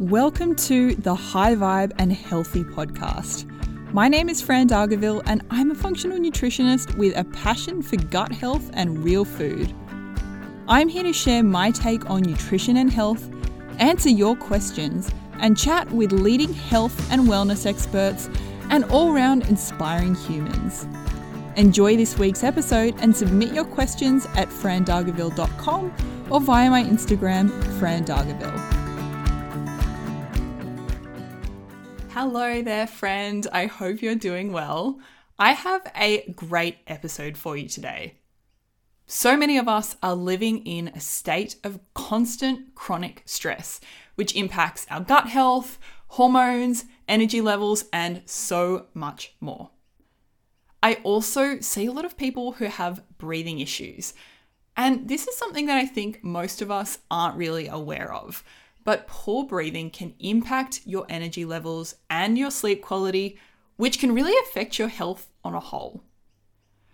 Welcome to the High Vibe and Healthy podcast. My name is Fran Dargaville, and I'm a functional nutritionist with a passion for gut health and real food. I'm here to share my take on nutrition and health, answer your questions, and chat with leading health and wellness experts and all round inspiring humans. Enjoy this week's episode and submit your questions at frandargaville.com or via my Instagram, frandargaville. Hello there, friend. I hope you're doing well. I have a great episode for you today. So many of us are living in a state of constant chronic stress, which impacts our gut health, hormones, energy levels, and so much more. I also see a lot of people who have breathing issues. And this is something that I think most of us aren't really aware of. But poor breathing can impact your energy levels and your sleep quality, which can really affect your health on a whole.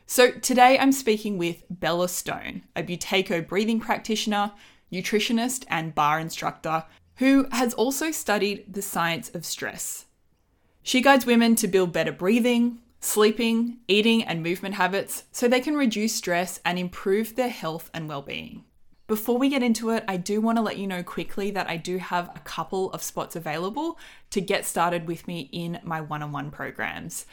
So, today I'm speaking with Bella Stone, a Buteyko breathing practitioner, nutritionist, and barre instructor who has also studied the science of stress. She guides women to build better breathing, sleeping, eating, and movement habits so they can reduce stress and improve their health and well being. Before we get into it, I do want to let you know quickly that I do have a couple of spots available to get started with me in my one on one programs.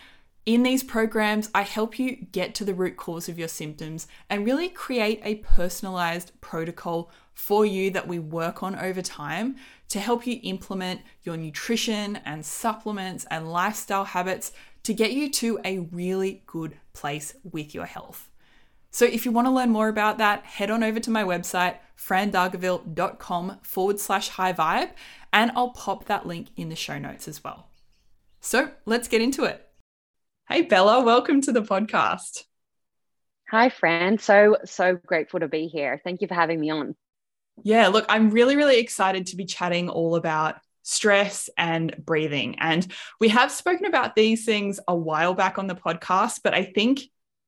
In these programs, I help you get to the root cause of your symptoms and really create a personalized protocol for you that we work on over time to help you implement your nutrition and supplements and lifestyle habits to get you to a really good place with your health. So if you want to learn more about that, head on over to my website, frandargaville.com forward slash high vibe, and I'll pop that link in the show notes as well. So let's get into it. Hey, Bella, welcome to the podcast. Hi, Fran. So, so grateful to be here. Thank you for having me on. Yeah, look, I'm really, really excited to be chatting all about stress and breathing. And we have spoken about these things a while back on the podcast, but I think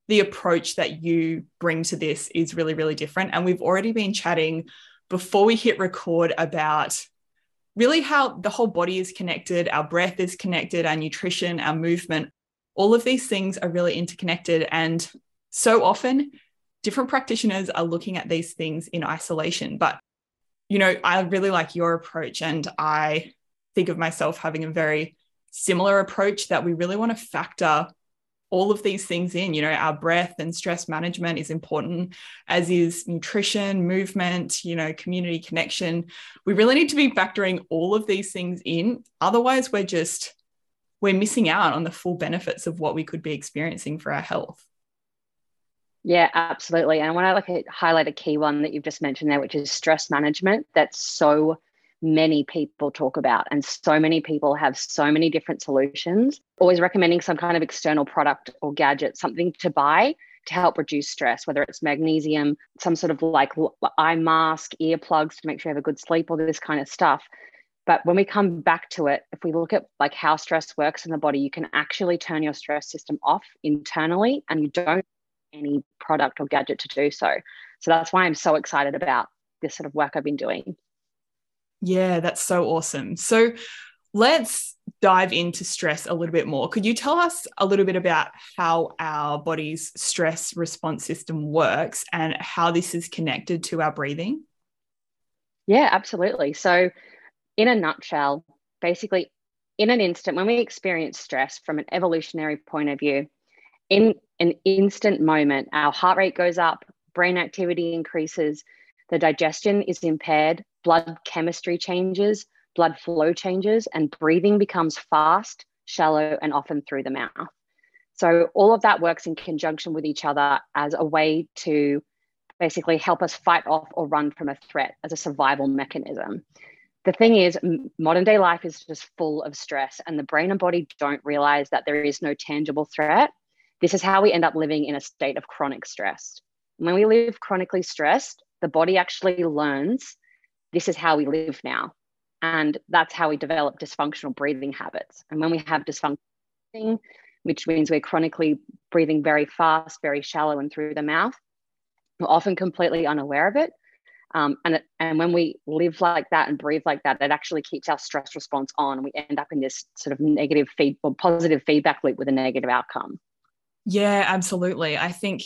the approach that you bring to this is really, really different. And we've already been chatting before we hit record about really how the whole body is connected, our breath is connected, our nutrition, our movement. All of these things are really interconnected. And so often, different practitioners are looking at these things in isolation. But, you know, I really like your approach. And I think of myself having a very similar approach that we really want to factor all of these things in. You know, our breath and stress management is important, as is nutrition, movement, you know, community connection. We really need to be factoring all of these things in. Otherwise, we're just we're missing out on the full benefits of what we could be experiencing for our health. Yeah, absolutely. And I want to like highlight a key one that you've just mentioned there, which is stress management. That's so many people talk about. And so many people have so many different solutions, always recommending some kind of external product or gadget, something to buy to help reduce stress, whether it's magnesium, some sort of like eye mask, earplugs to make sure you have a good sleep, all this kind of stuff. But when we come back to it, if we look at like how stress works in the body, you can actually turn your stress system off internally and you don't any product or gadget to do so. So that's why I'm so excited about this sort of work I've been doing. Yeah, that's so awesome. So let's dive into stress a little bit more. Could you tell us a little bit about how our body's stress response system works and how this is connected to our breathing? Yeah, absolutely. So, in a nutshell, basically, in an instant, when we experience stress from an evolutionary point of view, in an instant moment, our heart rate goes up, brain activity increases, the digestion is impaired, blood chemistry changes, blood flow changes, and breathing becomes fast, shallow, and often through the mouth. So, all of that works in conjunction with each other as a way to basically help us fight off or run from a threat as a survival mechanism. The thing is, modern day life is just full of stress, and the brain and body don't realize that there is no tangible threat. This is how we end up living in a state of chronic stress. When we live chronically stressed, the body actually learns this is how we live now. And that's how we develop dysfunctional breathing habits. And when we have dysfunction, which means we're chronically breathing very fast, very shallow, and through the mouth, we're often completely unaware of it. Um, and, it, and when we live like that and breathe like that, it actually keeps our stress response on. We end up in this sort of negative feed or positive feedback loop with a negative outcome. Yeah, absolutely. I think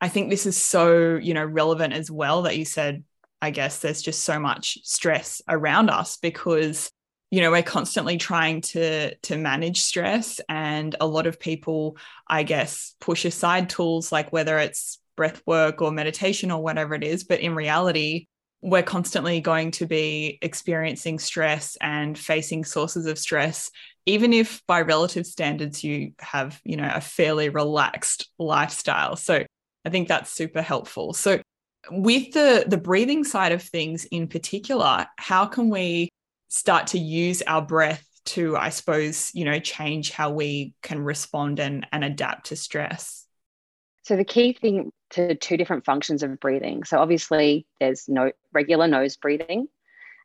I think this is so, you know, relevant as well that you said, I guess there's just so much stress around us because you know we're constantly trying to to manage stress and a lot of people i guess push aside tools like whether it's breath work or meditation or whatever it is but in reality we're constantly going to be experiencing stress and facing sources of stress even if by relative standards you have you know a fairly relaxed lifestyle. So i think that's super helpful. So with the the breathing side of things in particular how can we start to use our breath to i suppose you know change how we can respond and and adapt to stress so the key thing to two different functions of breathing. So obviously there's no regular nose breathing,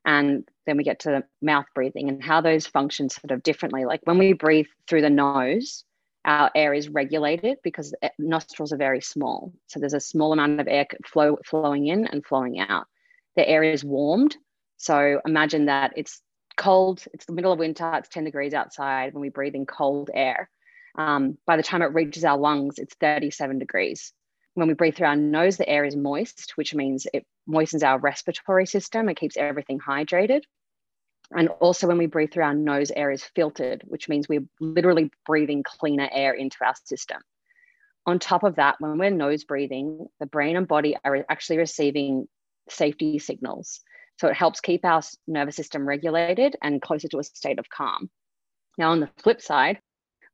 and then we get to mouth breathing and how those function sort of differently. Like when we breathe through the nose, our air is regulated because nostrils are very small. So there's a small amount of air flow flowing in and flowing out. The air is warmed. So imagine that it's cold, it's the middle of winter, it's 10 degrees outside when we breathe in cold air. Um, by the time it reaches our lungs, it's 37 degrees. When we breathe through our nose, the air is moist, which means it moistens our respiratory system. It keeps everything hydrated. And also, when we breathe through our nose, air is filtered, which means we're literally breathing cleaner air into our system. On top of that, when we're nose breathing, the brain and body are actually receiving safety signals. So it helps keep our nervous system regulated and closer to a state of calm. Now, on the flip side,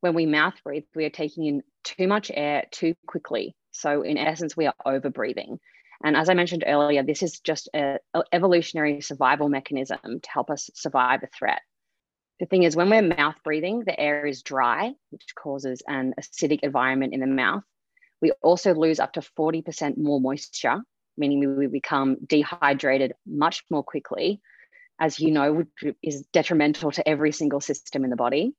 when we mouth breathe, we are taking in too much air too quickly. So, in essence, we are over breathing. And as I mentioned earlier, this is just an evolutionary survival mechanism to help us survive a threat. The thing is, when we're mouth breathing, the air is dry, which causes an acidic environment in the mouth. We also lose up to 40% more moisture, meaning we become dehydrated much more quickly, as you know, which is detrimental to every single system in the body.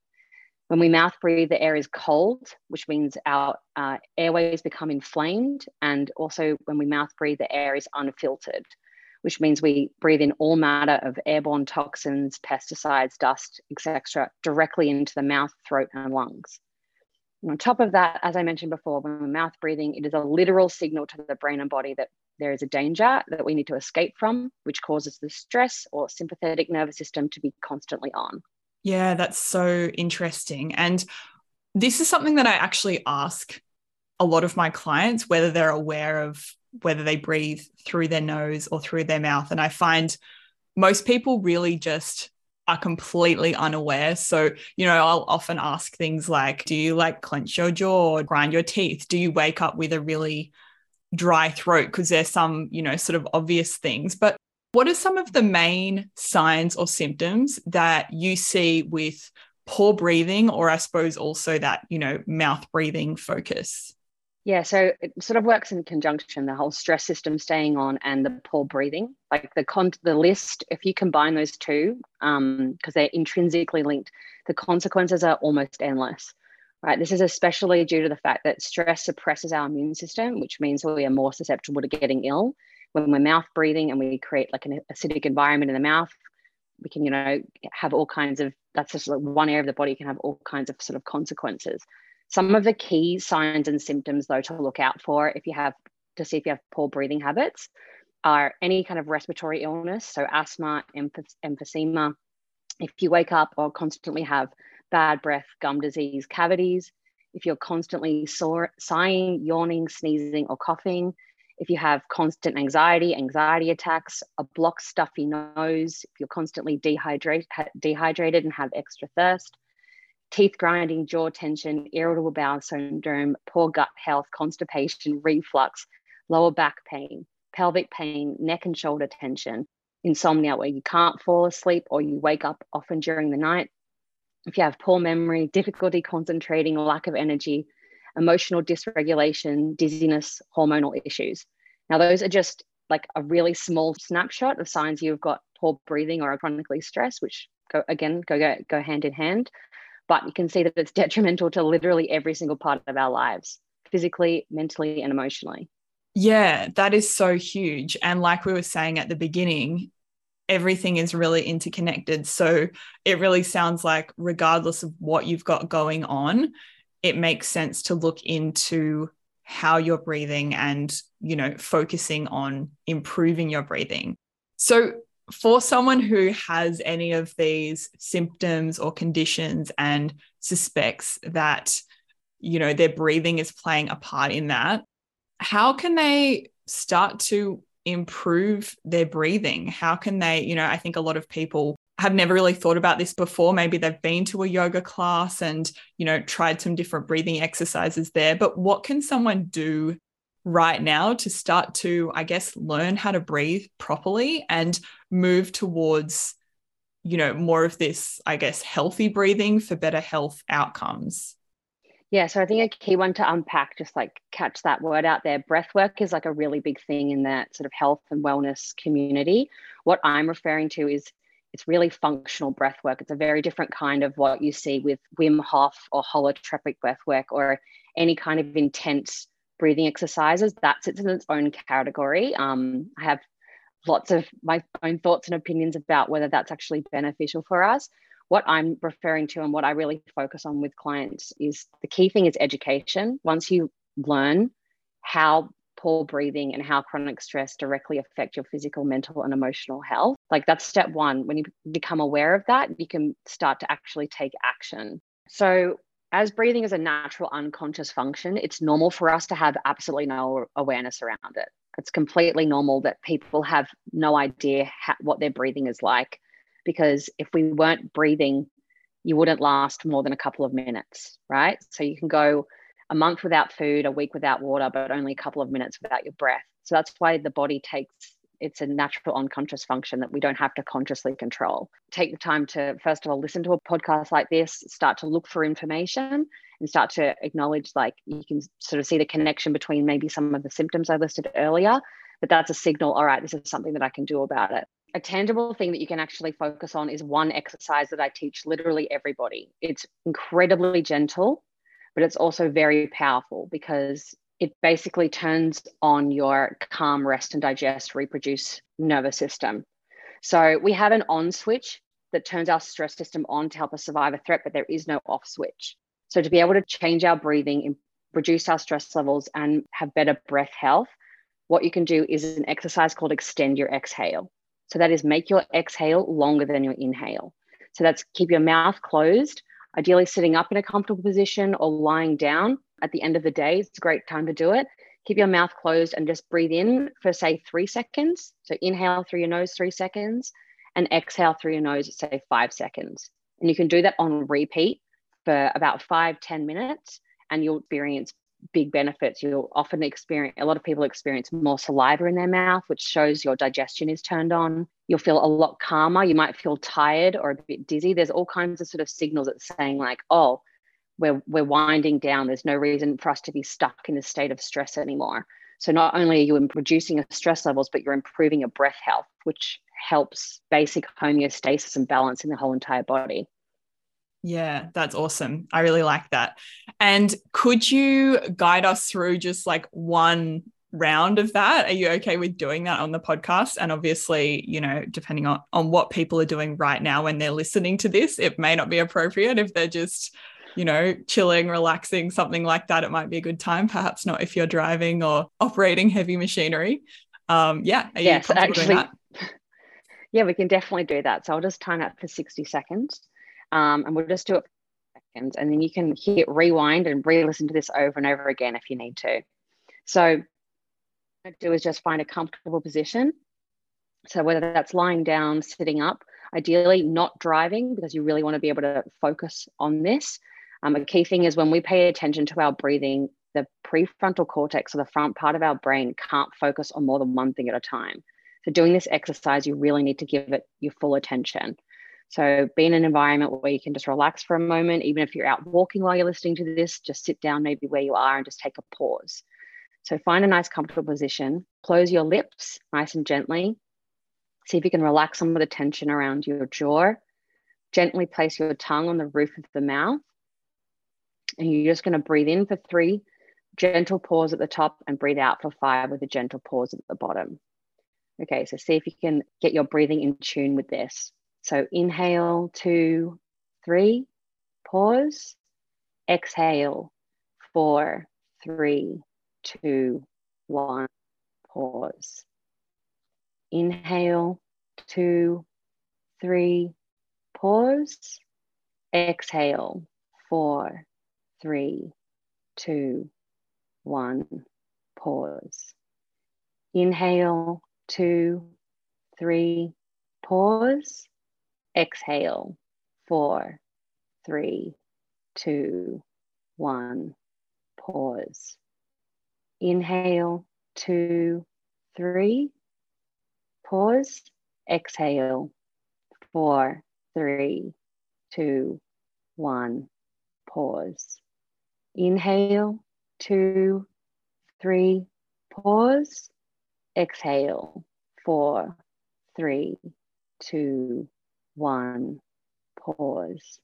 When we mouth breathe, the air is cold, which means our uh, airways become inflamed. And also, when we mouth breathe, the air is unfiltered, which means we breathe in all matter of airborne toxins, pesticides, dust, etc., directly into the mouth, throat, and lungs. And on top of that, as I mentioned before, when we're mouth breathing, it is a literal signal to the brain and body that there is a danger that we need to escape from, which causes the stress or sympathetic nervous system to be constantly on. Yeah, that's so interesting. And this is something that I actually ask a lot of my clients whether they're aware of whether they breathe through their nose or through their mouth. And I find most people really just are completely unaware. So, you know, I'll often ask things like, do you like clench your jaw or grind your teeth? Do you wake up with a really dry throat? Because there's some, you know, sort of obvious things. But what are some of the main signs or symptoms that you see with poor breathing, or I suppose also that, you know, mouth breathing focus? Yeah, so it sort of works in conjunction, the whole stress system staying on and the poor breathing. Like the con the list, if you combine those two, um, because they're intrinsically linked, the consequences are almost endless. Right. This is especially due to the fact that stress suppresses our immune system, which means we are more susceptible to getting ill when we're mouth breathing and we create like an acidic environment in the mouth, we can, you know, have all kinds of, that's just like one area of the body can have all kinds of sort of consequences. Some of the key signs and symptoms, though, to look out for if you have to see if you have poor breathing habits are any kind of respiratory illness, so asthma, emphysema. If you wake up or constantly have bad breath, gum disease, cavities, if you're constantly sore, sighing, yawning, sneezing, or coughing, if you have constant anxiety, anxiety attacks, a blocked, stuffy nose, if you're constantly dehydrate, dehydrated and have extra thirst, teeth grinding, jaw tension, irritable bowel syndrome, poor gut health, constipation, reflux, lower back pain, pelvic pain, neck and shoulder tension, insomnia where you can't fall asleep or you wake up often during the night, if you have poor memory, difficulty concentrating, lack of energy, emotional dysregulation, dizziness, hormonal issues. Now, those are just like a really small snapshot of signs you've got poor breathing or are chronically stressed, which go again go, go go hand in hand. But you can see that it's detrimental to literally every single part of our lives, physically, mentally, and emotionally. Yeah, that is so huge. And like we were saying at the beginning, everything is really interconnected. So it really sounds like, regardless of what you've got going on, it makes sense to look into how you're breathing and, you know, focusing on improving your breathing. So, for someone who has any of these symptoms or conditions and suspects that, you know, their breathing is playing a part in that, how can they start to improve their breathing? How can they, you know, I think a lot of people have never really thought about this before. Maybe they've been to a yoga class and, you know, tried some different breathing exercises there. But what can someone do right now to start to, I guess, learn how to breathe properly and move towards, you know, more of this, I guess, healthy breathing for better health outcomes? Yeah, so I think a key one to unpack, just like catch that word out there. Breath work is like a really big thing in that sort of health and wellness community. What I'm referring to is it's really functional breath work. It's a very different kind of what you see with Wim Hof or holotropic breath work or any kind of intense breathing exercises. That sits in its own category. Um, I have lots of my own thoughts and opinions about whether that's actually beneficial for us what I'm referring to and what I really focus on with clients is the key thing is education. Once you learn how poor breathing and how chronic stress directly affect your physical, mental, and emotional health, like that's step one. When you become aware of that, you can start to actually take action. So, as breathing is a natural unconscious function, it's normal for us to have absolutely no awareness around it. It's completely normal that people have no idea how, what their breathing is like because if we weren't breathing, you wouldn't last more than a couple of minutes, right? So you can go a month without food, a week without water, but only a couple of minutes without your breath. So that's why the body takes it's a natural unconscious function that we don't have to consciously control. Take the time to, first of all, listen to a podcast like this, start to look for information and start to acknowledge, like, you can sort of see the connection between maybe some of the symptoms I listed earlier. But that's a signal, all right, this is something that I can do about it a tangible thing that you can actually focus on is one exercise that I teach literally everybody. It's incredibly gentle, but it's also very powerful because it basically turns on your calm, rest, and digest, reproduce nervous system. So we have an on switch that turns our stress system on to help us survive a threat, but there is no off switch. So to be able to change our breathing, reduce our stress levels, and have better breath health, what you can do is an exercise called extend your exhale. So that is make your exhale longer than your inhale. So that's keep your mouth closed, ideally sitting up in a comfortable position or lying down at the end of the day. It's a great time to do it. Keep your mouth closed and just breathe in for, say, three seconds. So inhale through your nose, three seconds, and exhale through your nose, say, five seconds. And you can do that on repeat for about five ten minutes, and you'll experience big benefits. You'll often experience, a lot of people experience more saliva in their mouth, which shows your digestion is turned on. You'll feel a lot calmer. You might feel tired or a bit dizzy. There's all kinds of sort of signals that's saying, like, oh, we're, we're winding down. There's no reason for us to be stuck in a state of stress anymore. So not only are you reducing your stress levels, but you're improving your breath health, which helps basic homeostasis and balance in the whole entire body. Yeah, that's awesome. I really like that. And could you guide us through just like one round of that? Are you okay with doing that on the podcast? And obviously, you know, depending on, on what people are doing right now when they're listening to this, it may not be appropriate if they're just, you know, chilling, relaxing, something like that. It might be a good time, perhaps not if you're driving or operating heavy machinery. Um, yeah, are yes, actually, Yeah, we can definitely do that. So I'll just time that for 60 seconds. Um, and we'll just do it seconds and then you can hit rewind and re-listen to this over and over again if you need to. So do is just find a comfortable position. So whether that's lying down, sitting up, ideally not driving because you really want to be able to focus on this. Um, a key thing is when we pay attention to our breathing, the prefrontal cortex or the front part of our brain can't focus on more than one thing at a time. So doing this exercise, you really need to give it your full attention. So be in an environment where you can just relax for a moment. Even if you're out walking while you're listening to this, just sit down maybe where you are and just take a pause. So find a nice comfortable position, close your lips nice and gently. See if you can relax some of the tension around your jaw. Gently place your tongue on the roof of the mouth. And you're just going to breathe in for three, gentle pause at the top and breathe out for five with a gentle pause at the bottom. Okay, so see if you can get your breathing in tune with this. So inhale, two, three, pause. Exhale, four, three, two, one, pause. Inhale, two, three, pause. Exhale, four, three, two, one, pause. Inhale, two, three, pause. Exhale, four, three, two, one, pause. Inhale, two, three, pause. Exhale, four, three, two, one, pause. Inhale, two, three, pause. Exhale, four, three, two, one, pause.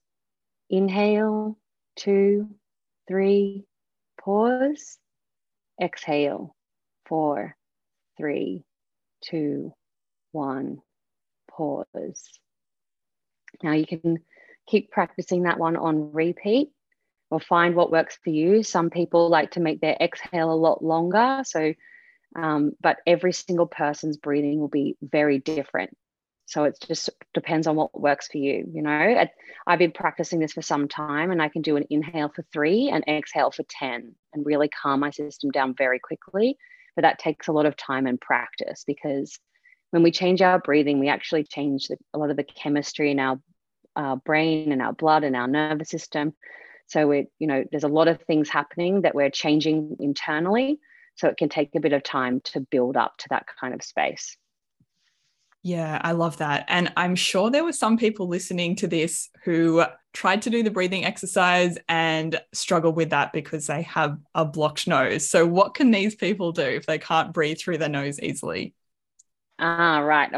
Inhale, two, three, pause. Exhale, four, three, two, one, pause. Now you can keep practicing that one on repeat or find what works for you. Some people like to make their exhale a lot longer. So, um, but every single person's breathing will be very different. So it just depends on what works for you. You know, I've been practicing this for some time and I can do an inhale for three and exhale for 10 and really calm my system down very quickly. But that takes a lot of time and practice because when we change our breathing, we actually change the, a lot of the chemistry in our uh, brain and our blood and our nervous system. So we, you know, there's a lot of things happening that we're changing internally. So it can take a bit of time to build up to that kind of space. Yeah, I love that. And I'm sure there were some people listening to this who tried to do the breathing exercise and struggle with that because they have a blocked nose. So, what can these people do if they can't breathe through their nose easily? Ah, right.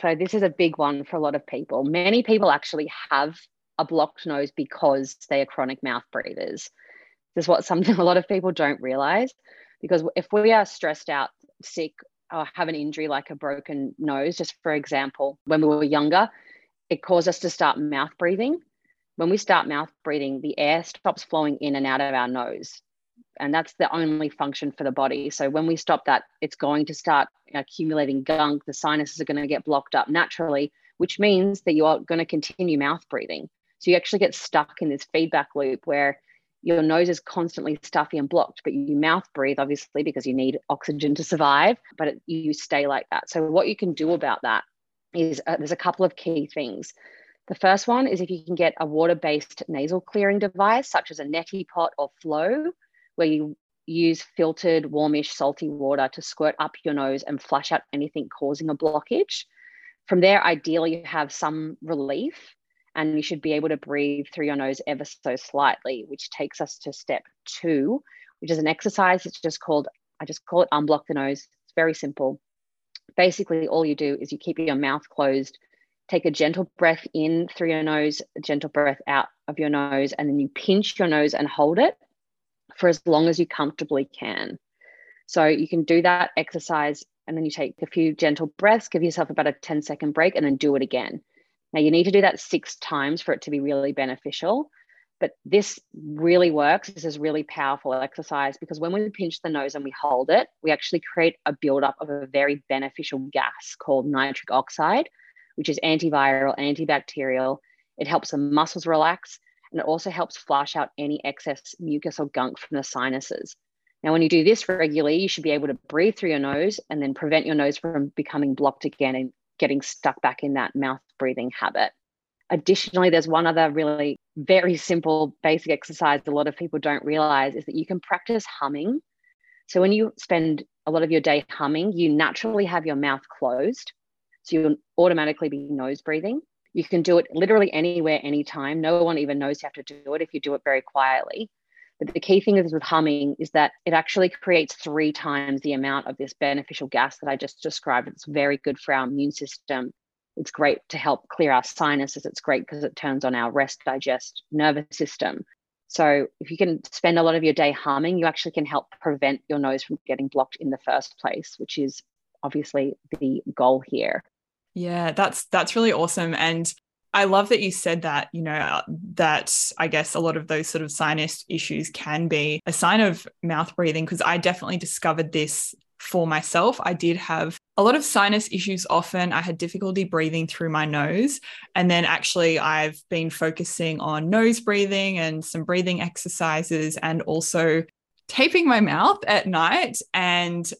So, this is a big one for a lot of people. Many people actually have a blocked nose because they are chronic mouth breathers. This is what something a lot of people don't realize because if we are stressed out, sick, or have an injury like a broken nose, just for example, when we were younger, it caused us to start mouth breathing. When we start mouth breathing, the air stops flowing in and out of our nose. And that's the only function for the body. So when we stop that, it's going to start accumulating gunk. The sinuses are going to get blocked up naturally, which means that you are going to continue mouth breathing. So you actually get stuck in this feedback loop where your nose is constantly stuffy and blocked, but you mouth breathe, obviously, because you need oxygen to survive, but it, you stay like that. So, what you can do about that is uh, there's a couple of key things. The first one is if you can get a water based nasal clearing device, such as a neti pot or flow, where you use filtered, warmish, salty water to squirt up your nose and flush out anything causing a blockage. From there, ideally, you have some relief and you should be able to breathe through your nose ever so slightly, which takes us to step two, which is an exercise. It's just called, I just call it unblock the nose. It's very simple. Basically, all you do is you keep your mouth closed, take a gentle breath in through your nose, a gentle breath out of your nose, and then you pinch your nose and hold it for as long as you comfortably can. So you can do that exercise and then you take a few gentle breaths, give yourself about a 10 second break, and then do it again. Now, you need to do that six times for it to be really beneficial. But this really works. This is really powerful exercise because when we pinch the nose and we hold it, we actually create a buildup of a very beneficial gas called nitric oxide, which is antiviral, antibacterial. It helps the muscles relax and it also helps flush out any excess mucus or gunk from the sinuses. Now, when you do this regularly, you should be able to breathe through your nose and then prevent your nose from becoming blocked again and getting stuck back in that mouth breathing habit. Additionally, there's one other really very simple basic exercise a lot of people don't realize is that you can practice humming. So when you spend a lot of your day humming, you naturally have your mouth closed. So you'll automatically be nose breathing. You can do it literally anywhere, anytime. No one even knows you have to do it if you do it very quietly. But the key thing is with humming is that it actually creates three times the amount of this beneficial gas that I just described. It's very good for our immune system. It's great to help clear our sinuses. It's great because it turns on our rest, digest, nervous system. So if you can spend a lot of your day humming, you actually can help prevent your nose from getting blocked in the first place, which is obviously the goal here. Yeah, that's that's really awesome and I love that you said that, you know, uh, that I guess a lot of those sort of sinus issues can be a sign of mouth breathing because I definitely discovered this for myself. I did have a lot of sinus issues often. I had difficulty breathing through my nose. And then actually, I've been focusing on nose breathing and some breathing exercises and also taping my mouth at night. And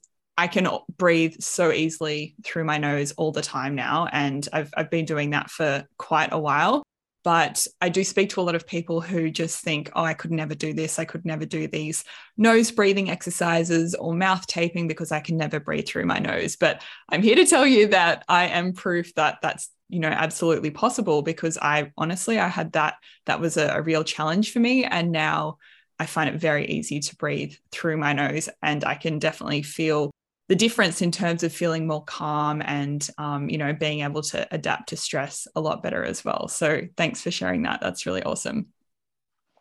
I can breathe so easily through my nose all the time now. And I've, I've been doing that for quite a while. But I do speak to a lot of people who just think, oh, I could never do this. I could never do these nose breathing exercises or mouth taping because I can never breathe through my nose. But I'm here to tell you that I am proof that that's you know absolutely possible because i honestly i had that that was a, a, real challenge for me and now i find it very easy to breathe through my nose and i can definitely feel the difference in terms of feeling more calm and um, you know being able to adapt to stress a lot better as well. So thanks for sharing that. That's really awesome.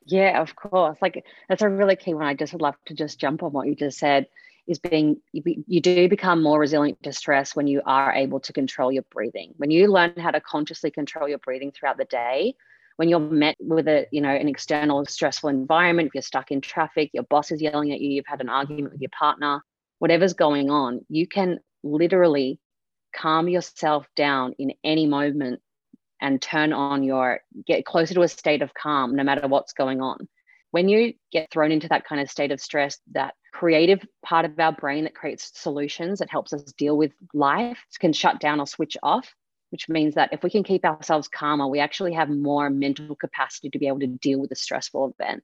Yeah of course. Like that's a really key one. I just would love to just jump on what you just said is being you, you do become more resilient to stress when you are able to control your breathing. When you learn how to consciously control your breathing throughout the day when you're met with a you know an external stressful environment if you're stuck in traffic your boss is yelling at you you've had an argument with your partner whatever's going on, you can literally calm yourself down in any moment and turn on your get closer to a state of calm no matter what's going on. When you get thrown into that kind of state of stress, that creative part of our brain that creates solutions that helps us deal with life can shut down or switch off, which means that if we can keep ourselves calmer, we actually have more mental capacity to be able to deal with a stressful event.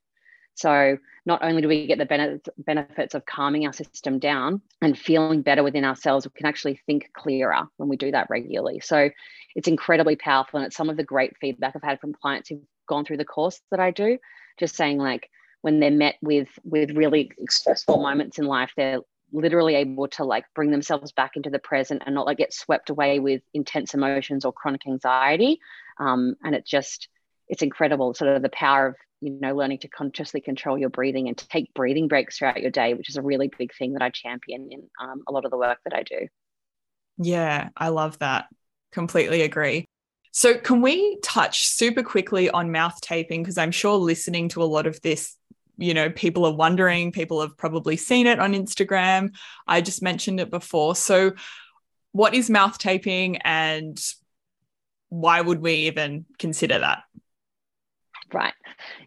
So not only do we get the benefits of calming our system down and feeling better within ourselves, we can actually think clearer when we do that regularly. So it's incredibly powerful. And it's some of the great feedback I've had from clients who've gone through the course that I do, just saying like when they're met with with really stressful moments in life, they're literally able to like bring themselves back into the present and not like get swept away with intense emotions or chronic anxiety. Um, and it just it's incredible sort of the power of you know learning to consciously control your breathing and take breathing breaks throughout your day which is a really big thing that i champion in um, a lot of the work that i do. Yeah i love that. Completely agree. So can we touch super quickly on mouth taping? Because i'm sure listening to a lot of this you know people are wondering people have probably seen it on instagram. I just mentioned it before. So what is mouth taping and why would we even consider that Right.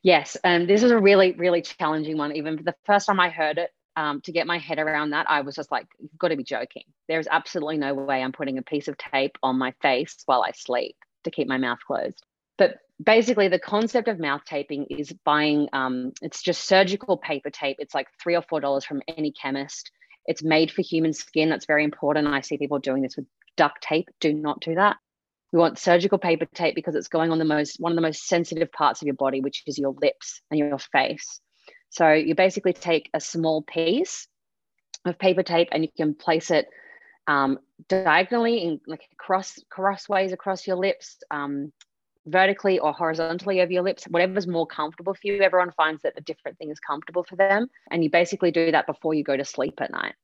Yes. And um, this is a really, really challenging one. Even the first time I heard it, um, to get my head around that, I was just like, you've got to be joking. There's absolutely no way I'm putting a piece of tape on my face while I sleep to keep my mouth closed. But basically, the concept of mouth taping is buying, um, it's just surgical paper tape. It's like three or four dollars from any chemist. It's made for human skin. That's very important. I see people doing this with duct tape. Do not do that. We want surgical paper tape because it's going on the most one of the most sensitive parts of your body, which is your lips and your face. So you basically take a small piece of paper tape and you can place it um, diagonally in like cross crossways across your lips, um, vertically or horizontally over your lips, whatever's more comfortable for you. Everyone finds that a different thing is comfortable for them, and you basically do that before you go to sleep at night.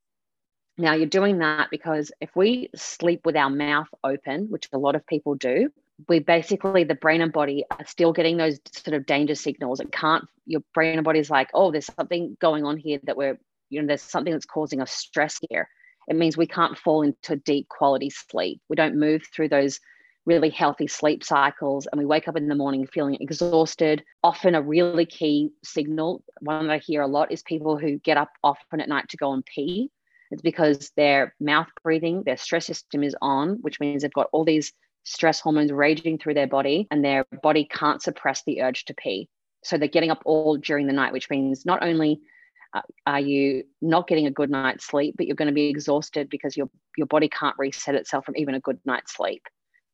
Now, you're doing that because if we sleep with our mouth open, which a lot of people do, we basically, the brain and body are still getting those sort of danger signals. It can't, your brain and body is like, oh, there's something going on here that we're, you know, there's something that's causing us stress here. It means we can't fall into deep quality sleep. We don't move through those really healthy sleep cycles and we wake up in the morning feeling exhausted. Often, a really key signal, one that I hear a lot, is people who get up often at night to go and pee it's because their mouth breathing, their stress system is on, which means they've got all these stress hormones raging through their body and their body can't suppress the urge to pee. So they're getting up all during the night, which means not only uh, are you not getting a good night's sleep, but you're going to be exhausted because your, your body can't reset itself from even a good night's sleep.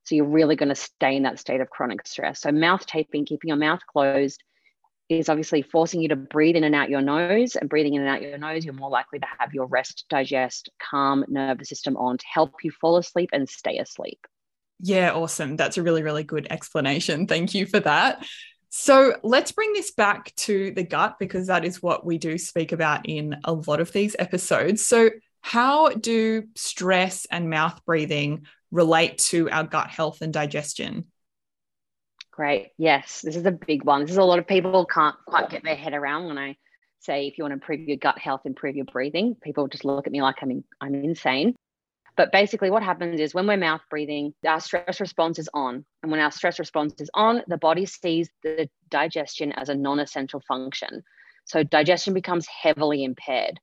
So you're really going to stay in that state of chronic stress. So mouth taping, keeping your mouth closed, is obviously forcing you to breathe in and out your nose and breathing in and out your nose you're more likely to have your rest digest calm nervous system on to help you fall asleep and stay asleep yeah awesome that's a really really good explanation thank you for that So let's bring this back to the gut because that is what we do speak about in a lot of these episodes. So, how do stress and mouth breathing relate to our gut health and digestion? Great. Yes, this is a big one. This is a lot of people can't quite get their head around when I say if you want to improve your gut health, improve your breathing. People just look at me like I'm in, I'm insane. But basically, what happens is when we're mouth breathing, our stress response is on. And when our stress response is on, the body sees the digestion as a non essential function. So digestion becomes heavily impaired.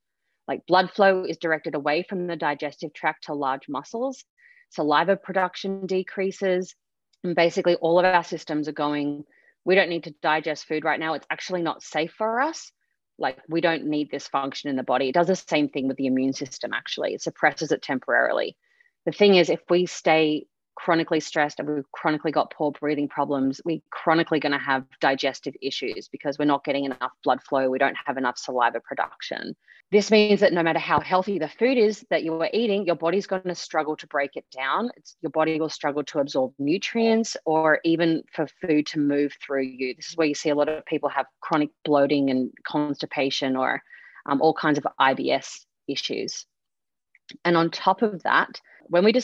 Like blood flow is directed away from the digestive tract to large muscles. Saliva production decreases. And basically, all of our systems are going, we don't need to digest food right now. It's actually not safe for us like we don't need this function in the body. It does the same thing with the immune system, actually. It suppresses it temporarily. The thing is, if we stay chronically stressed and we've chronically got poor breathing problems, we're chronically going to have digestive issues because we're not getting enough blood flow, we don't have enough saliva production. This means that no matter how healthy the food is that you are eating, your body's going to struggle to break it down. It's, your body will struggle to absorb nutrients or even for food to move through you. This is where you see a lot of people have chronic bloating and constipation or um, all kinds of IBS issues. And on top of that, when we d-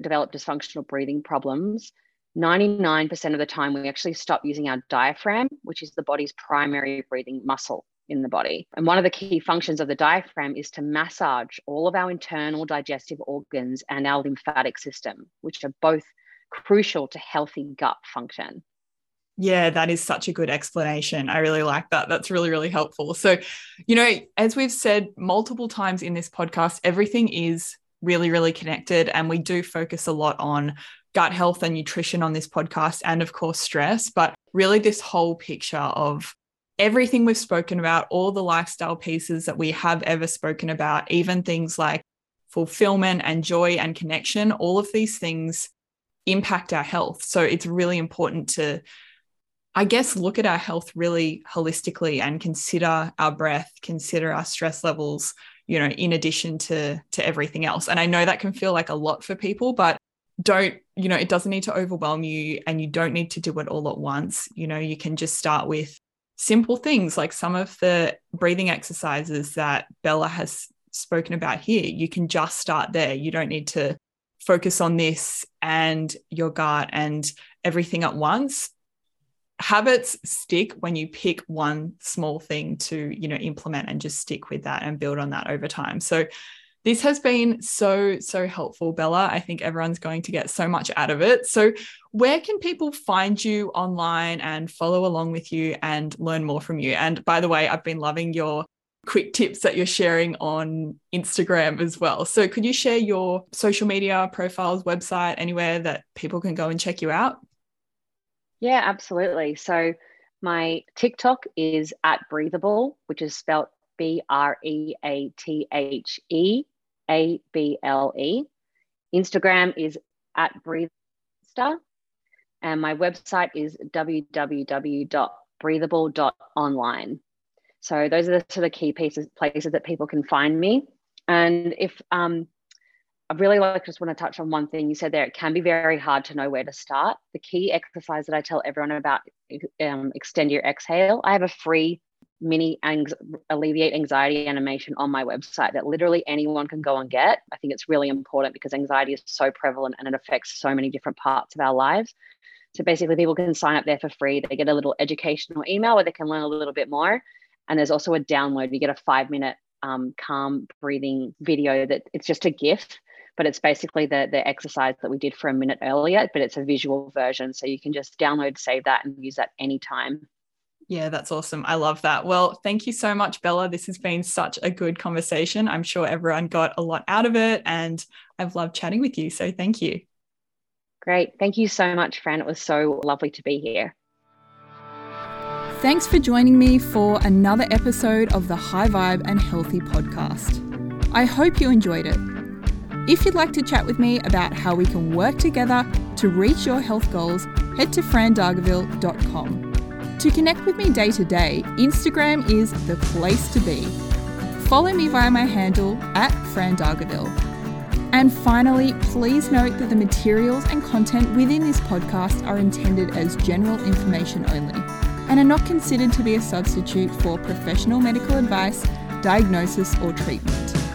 develop dysfunctional breathing problems, 99% of the time we actually stop using our diaphragm, which is the body's primary breathing muscle in the body. And one of the key functions of the diaphragm is to massage all of our internal digestive organs and our lymphatic system, which are both crucial to healthy gut function. Yeah, that is such a good explanation. I really like that. That's really, really helpful. So, you know, as we've said multiple times in this podcast, everything is really, really connected. And we do focus a lot on gut health and nutrition on this podcast, and of course, stress. But really, this whole picture of everything we've spoken about, all the lifestyle pieces that we have ever spoken about, even things like fulfillment and joy and connection, all of these things impact our health. So it's really important to, I guess, look at our health really holistically and consider our breath, consider our stress levels, you know, in addition to to everything else. And I know that can feel like a lot for people, but don't, you know, it doesn't need to overwhelm you and you don't need to do it all at once. You know, you can just start with simple things like some of the breathing exercises that Bella has spoken about here. You can just start there. You don't need to focus on this and your gut and everything at once. Habits stick when you pick one small thing to, you know, implement and just stick with that and build on that over time. So this has been so, so helpful, Bella. I think everyone's going to get so much out of it. So, where can people find you online and follow along with you and learn more from you? And by the way, I've been loving your quick tips that you're sharing on Instagram as well. So, could you share your social media profiles, website, anywhere that people can go and check you out? Yeah, absolutely. So, my TikTok is at breatheable, which is spelled B R E A T H E a B L E. Instagram is at Breathster. And my website is www.breatheable.online. So those are the sort of key pieces, places that people can find me. And if um, I really like just want to touch on one thing you said there, it can be very hard to know where to start. The key exercise that I tell everyone about um, extend your exhale. I have a free mini ang- alleviate anxiety animation on my website that literally anyone can go and get. I think it's really important because anxiety is so prevalent and it affects so many different parts of our lives. So basically, people can sign up there for free. They get a little educational email where they can learn a little bit more. And there's also a download. You get a five minute um, calm breathing video that it's just a gift, but it's basically the, the exercise that we did for a minute earlier, but it's a visual version. So you can just download, save that, and use that anytime. Yeah, that's awesome. I love that. Well, thank you so much, Bella. This has been such a good conversation. I'm sure everyone got a lot out of it, and I've loved chatting with you. So thank you. Great. Thank you so much, Fran. It was so lovely to be here. Thanks for joining me for another episode of the High Vibe and Healthy podcast. I hope you enjoyed it. If you'd like to chat with me about how we can work together to reach your health goals, head to frandargaville.com. To connect with me day to day, Instagram is the place to be. Follow me via my handle at frandargaville. And finally, please note that the materials and content within this podcast are intended as general information only. and are not considered to be a substitute for professional medical advice, diagnosis, or treatment.